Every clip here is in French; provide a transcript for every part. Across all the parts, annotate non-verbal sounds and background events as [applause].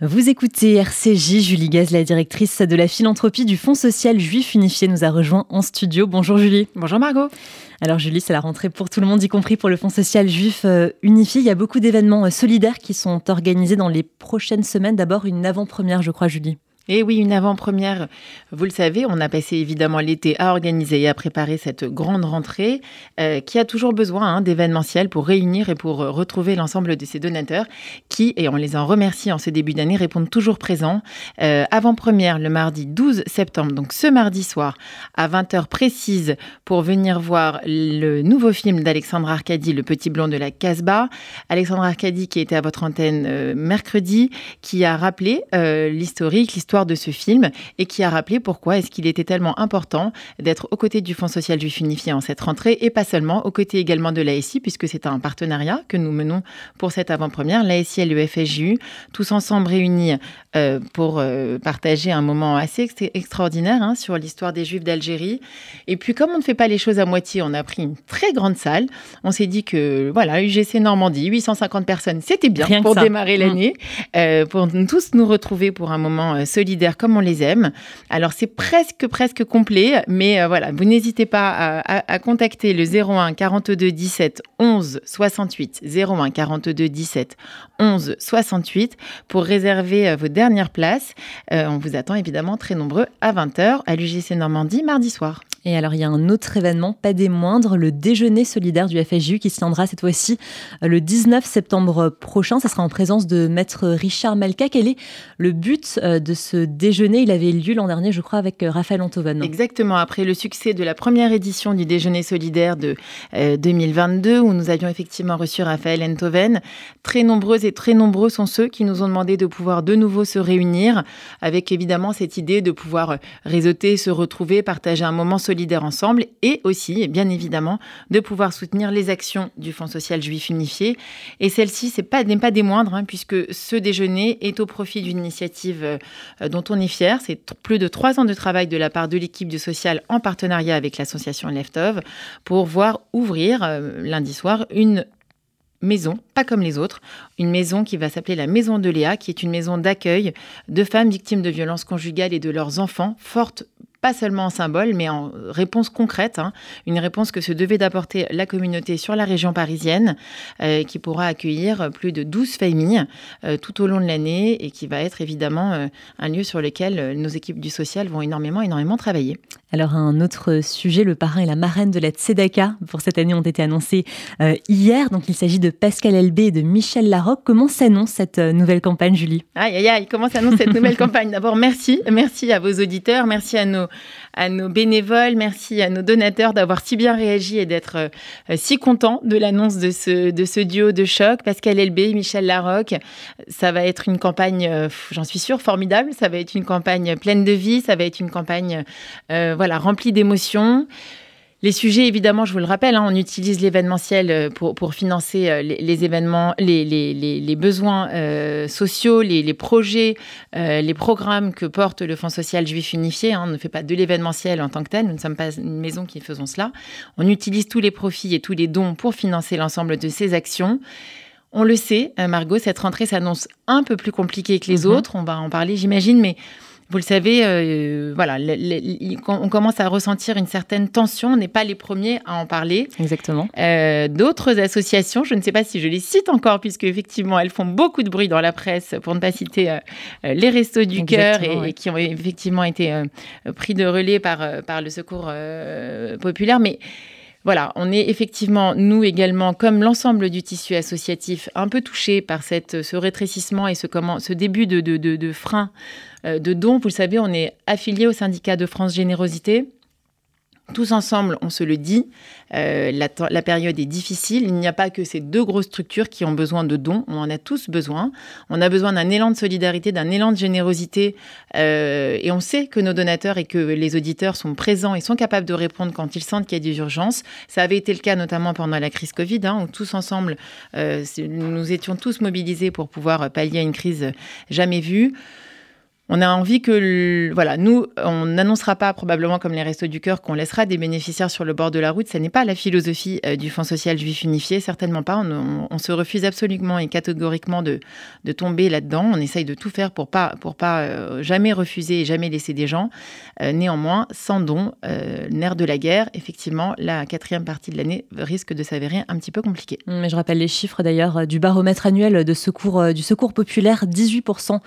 Vous écoutez RCJ, Julie Gaz, la directrice de la philanthropie du Fonds social juif unifié, nous a rejoint en studio. Bonjour Julie. Bonjour Margot. Alors Julie, c'est la rentrée pour tout le monde, y compris pour le Fonds social juif euh, unifié. Il y a beaucoup d'événements euh, solidaires qui sont organisés dans les prochaines semaines. D'abord une avant-première, je crois, Julie. Et oui, une avant-première, vous le savez, on a passé évidemment l'été à organiser et à préparer cette grande rentrée euh, qui a toujours besoin hein, d'événementiel pour réunir et pour euh, retrouver l'ensemble de ces donateurs qui, et on les en remercie en ce début d'année, répondent toujours présents. Euh, avant-première le mardi 12 septembre, donc ce mardi soir à 20h précise pour venir voir le nouveau film d'Alexandre Arcadi, Le Petit Blond de la Casbah. Alexandre Arcadi qui était à votre antenne mercredi, qui a rappelé l'historique, l'histoire de ce film et qui a rappelé pourquoi est-ce qu'il était tellement important d'être aux côtés du Fonds social juif unifié en cette rentrée et pas seulement, aux côtés également de l'ASI, puisque c'est un partenariat que nous menons pour cette avant-première, l'ASI et le FSJU, tous ensemble réunis euh, pour euh, partager un moment assez extraordinaire hein, sur l'histoire des Juifs d'Algérie. Et puis, comme on ne fait pas les choses à moitié, on a pris une très grande salle. On s'est dit que, voilà, UGC Normandie, 850 personnes, c'était bien pour démarrer mmh. l'année, euh, pour tous nous retrouver pour un moment solide comme on les aime. Alors c'est presque presque complet, mais euh, voilà, vous n'hésitez pas à, contacter le 01 42 17 11 68 01 42 17 11 68 pour réserver euh, vos dernières places. Euh, on vous attend évidemment très nombreux à 20h à l'UGC Normandie mardi soir. Et alors, il y a un autre événement, pas des moindres, le déjeuner solidaire du FSJU qui se tiendra cette fois-ci euh, le 19 septembre prochain. Ça sera en présence de maître Richard Malka. Quel est le but euh, de ce déjeuner? Il avait lieu l'an dernier, je crois, avec euh, Raphaël Antoven. Exactement. Après le succès de la première édition du déjeuner solidaire de 2022, où nous avions effectivement reçu Raphaël Antoven, très nombreuses et très nombreux sont ceux qui nous ont demandé de pouvoir de nouveau se réunir, avec évidemment cette idée de pouvoir réseauter, se retrouver, partager un moment solidaires ensemble et aussi, bien évidemment, de pouvoir soutenir les actions du Fonds social juif unifié. Et celle-ci, n'est pas, pas des moindres, hein, puisque ce déjeuner est au profit d'une initiative euh, dont on est fier. C'est plus de trois ans de travail de la part de l'équipe du social en partenariat avec l'association Leftov pour voir ouvrir euh, lundi soir une maison, pas comme les autres, une maison qui va s'appeler la Maison de Léa, qui est une maison d'accueil de femmes victimes de violences conjugales et de leurs enfants, fortes pas seulement en symbole, mais en réponse concrète, hein. une réponse que se devait d'apporter la communauté sur la région parisienne, euh, qui pourra accueillir plus de 12 familles euh, tout au long de l'année et qui va être évidemment euh, un lieu sur lequel nos équipes du social vont énormément, énormément travailler. Alors un autre sujet, le parrain et la marraine de la Tzedaka pour cette année ont été annoncés hier. Donc il s'agit de Pascal Elbé et de Michel Larocque. Comment s'annonce cette nouvelle campagne, Julie? Aïe, aïe, aïe, comment s'annonce cette nouvelle [laughs] campagne? D'abord, merci. Merci à vos auditeurs, merci à nos à nos bénévoles, merci à nos donateurs d'avoir si bien réagi et d'être euh, si contents de l'annonce de ce, de ce duo de choc. Pascal Elbé, Michel Larocque, ça va être une campagne, euh, j'en suis sûre, formidable. Ça va être une campagne pleine de vie, ça va être une campagne euh, voilà, remplie d'émotions. Les sujets, évidemment, je vous le rappelle, hein, on utilise l'événementiel euh, pour, pour financer euh, les, événements, les, les, les besoins euh, sociaux, les, projets, les programmes que porte le Fonds social juif unifié. Hein. on ne fait pas de l'événementiel en tant que tel, nous ne sommes pas une maison qui faisons cela. On utilise tous les profits et tous les dons pour financer l'ensemble de ces actions. On le sait, Margot, cette rentrée s'annonce un peu plus compliquée que les mm-hmm. autres. On va en parler, j'imagine, mais vous le savez, euh, voilà, on commence à ressentir une certaine tension. On n'est pas les premiers à en parler. Exactement. Euh, d'autres associations, je ne sais pas si je les cite encore, puisque effectivement, elles font beaucoup de bruit dans la presse, pour ne pas citer euh, les Restos du Cœur, et, qui ont effectivement été pris de relais par, par le Secours populaire. Mais voilà, on est effectivement, nous également, comme l'ensemble du tissu associatif, un peu touchés par cette, ce rétrécissement et ce, comment, ce début de, de, de frein euh, de dons. Vous le savez, on est affilié au syndicat de France Générosité. Tous ensemble, on se le dit, euh, la, période est difficile. Il n'y a pas que ces deux grosses structures qui ont besoin de dons. On en a tous besoin. On a besoin d'un élan de solidarité, d'un élan de générosité. Euh, et on sait que nos donateurs et que les auditeurs sont présents et sont capables de répondre quand ils sentent qu'il y a des urgences. Ça avait été le cas notamment pendant la crise Covid, hein, où tous ensemble, nous étions tous mobilisés pour pouvoir pallier à une crise jamais vue. On a envie que, voilà, nous, on n'annoncera pas probablement comme les Restos du Cœur qu'on laissera des bénéficiaires sur le bord de la route. Ce n'est pas la philosophie euh, du Fonds social juif unifié, certainement pas. On, se refuse absolument et catégoriquement de, de tomber là-dedans. On essaye de tout faire pour pas, pour pas euh, jamais refuser et jamais laisser des gens. Euh, néanmoins, sans don, nerf de la guerre, effectivement, la quatrième partie de l'année risque de s'avérer un petit peu compliquée. Mais je rappelle les chiffres d'ailleurs du baromètre annuel de secours, du secours populaire. 18%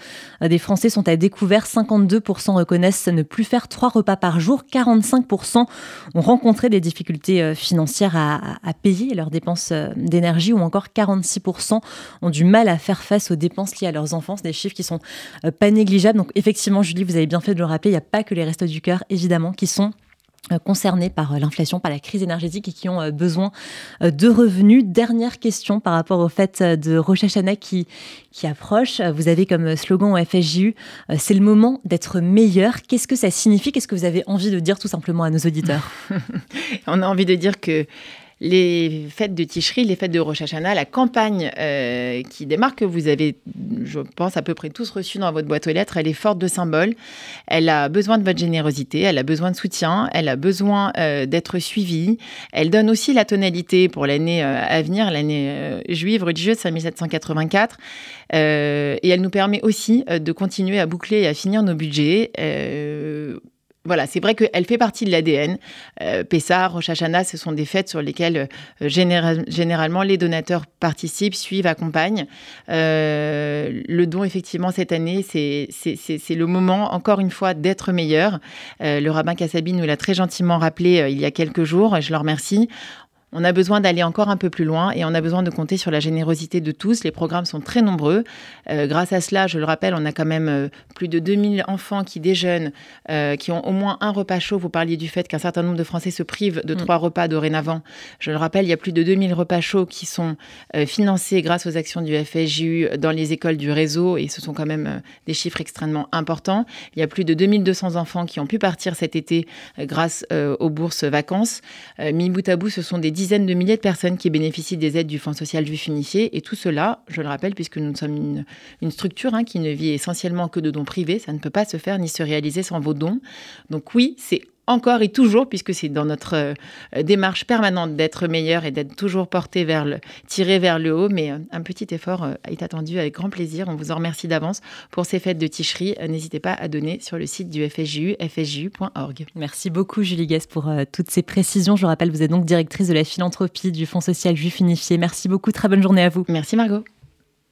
des Français sont à découvert, 52% reconnaissent ne plus faire trois repas par jour, 45% ont rencontré des difficultés euh, financières à, payer leurs dépenses euh, d'énergie ou encore 46% ont du mal à faire face aux dépenses liées à leurs enfants. Des chiffres qui sont euh, pas négligeables. Donc effectivement, Julie, vous avez bien fait de le rappeler, il n'y a pas que les restos du cœur, évidemment, qui sont concernés par euh, l'inflation, par la crise énergétique et qui ont euh, besoin de revenus. Dernière question par rapport au fait de Rosh Hashanah qui, qui approche. Vous avez comme slogan au FSJU, c'est le moment d'être meilleur. Qu'est-ce que ça signifie? Qu'est-ce que vous avez envie de dire tout simplement à nos auditeurs? [laughs] On a envie de dire que les fêtes de Ticherie, les fêtes de Rosh la campagne euh, qui démarque, que vous avez, je pense, à peu près tous reçu dans votre boîte aux lettres, elle est forte de symboles. Elle a besoin de votre générosité, elle a besoin de soutien, elle a besoin euh, d'être suivie. Elle donne aussi la tonalité pour l'année euh, à venir, l'année juive religieuse 5784. et elle nous permet aussi de continuer à boucler et à finir nos budgets voilà, c'est vrai qu'elle fait partie de l'ADN. Euh, Pessah, Rosh Hashanah, ce sont des fêtes sur lesquelles euh, généralement les donateurs participent, suivent, accompagnent. Euh, le don, effectivement, cette année, c'est le moment, encore une fois, d'être meilleur. le rabbin Kassabi nous l'a très gentiment rappelé il y a quelques jours, je le remercie. On a besoin d'aller encore un peu plus loin et on a besoin de compter sur la générosité de tous. Les programmes sont très nombreux. Euh, grâce à cela, je le rappelle, on a quand même euh, plus de 2000 enfants qui déjeunent, euh, qui ont au moins un repas chaud. Vous parliez du fait qu'un certain nombre de Français se privent de mm. trois repas dorénavant. Je le rappelle, il y a plus de 2000 repas chauds qui sont financés grâce aux actions du FSJU dans les écoles du réseau et ce sont quand même des chiffres extrêmement importants. Il y a plus de 2200 enfants qui ont pu partir cet été grâce aux bourses vacances. mi bout à bout, ce sont des dizaines de milliers de personnes qui bénéficient des aides du Fonds social juif unifié. Et tout cela, je le rappelle, puisque nous sommes une, structure hein, qui ne vit essentiellement que de dons privés, ça ne peut pas se faire ni se réaliser sans vos dons. Donc oui, c'est encore et toujours, puisque c'est dans notre euh, démarche permanente d'être meilleur et d'être toujours porté vers le, tiré vers le haut. Mais euh, un petit effort euh, est attendu avec grand plaisir. On vous en remercie d'avance pour ces fêtes de ticherie. N'hésitez pas à donner sur le site du FSJU, fsju.org. Merci beaucoup, Julie Guest, pour toutes ces précisions. Je rappelle, vous êtes donc directrice de la philanthropie du Fonds social juif unifié. Merci beaucoup. Très bonne journée à vous. Merci, Margot.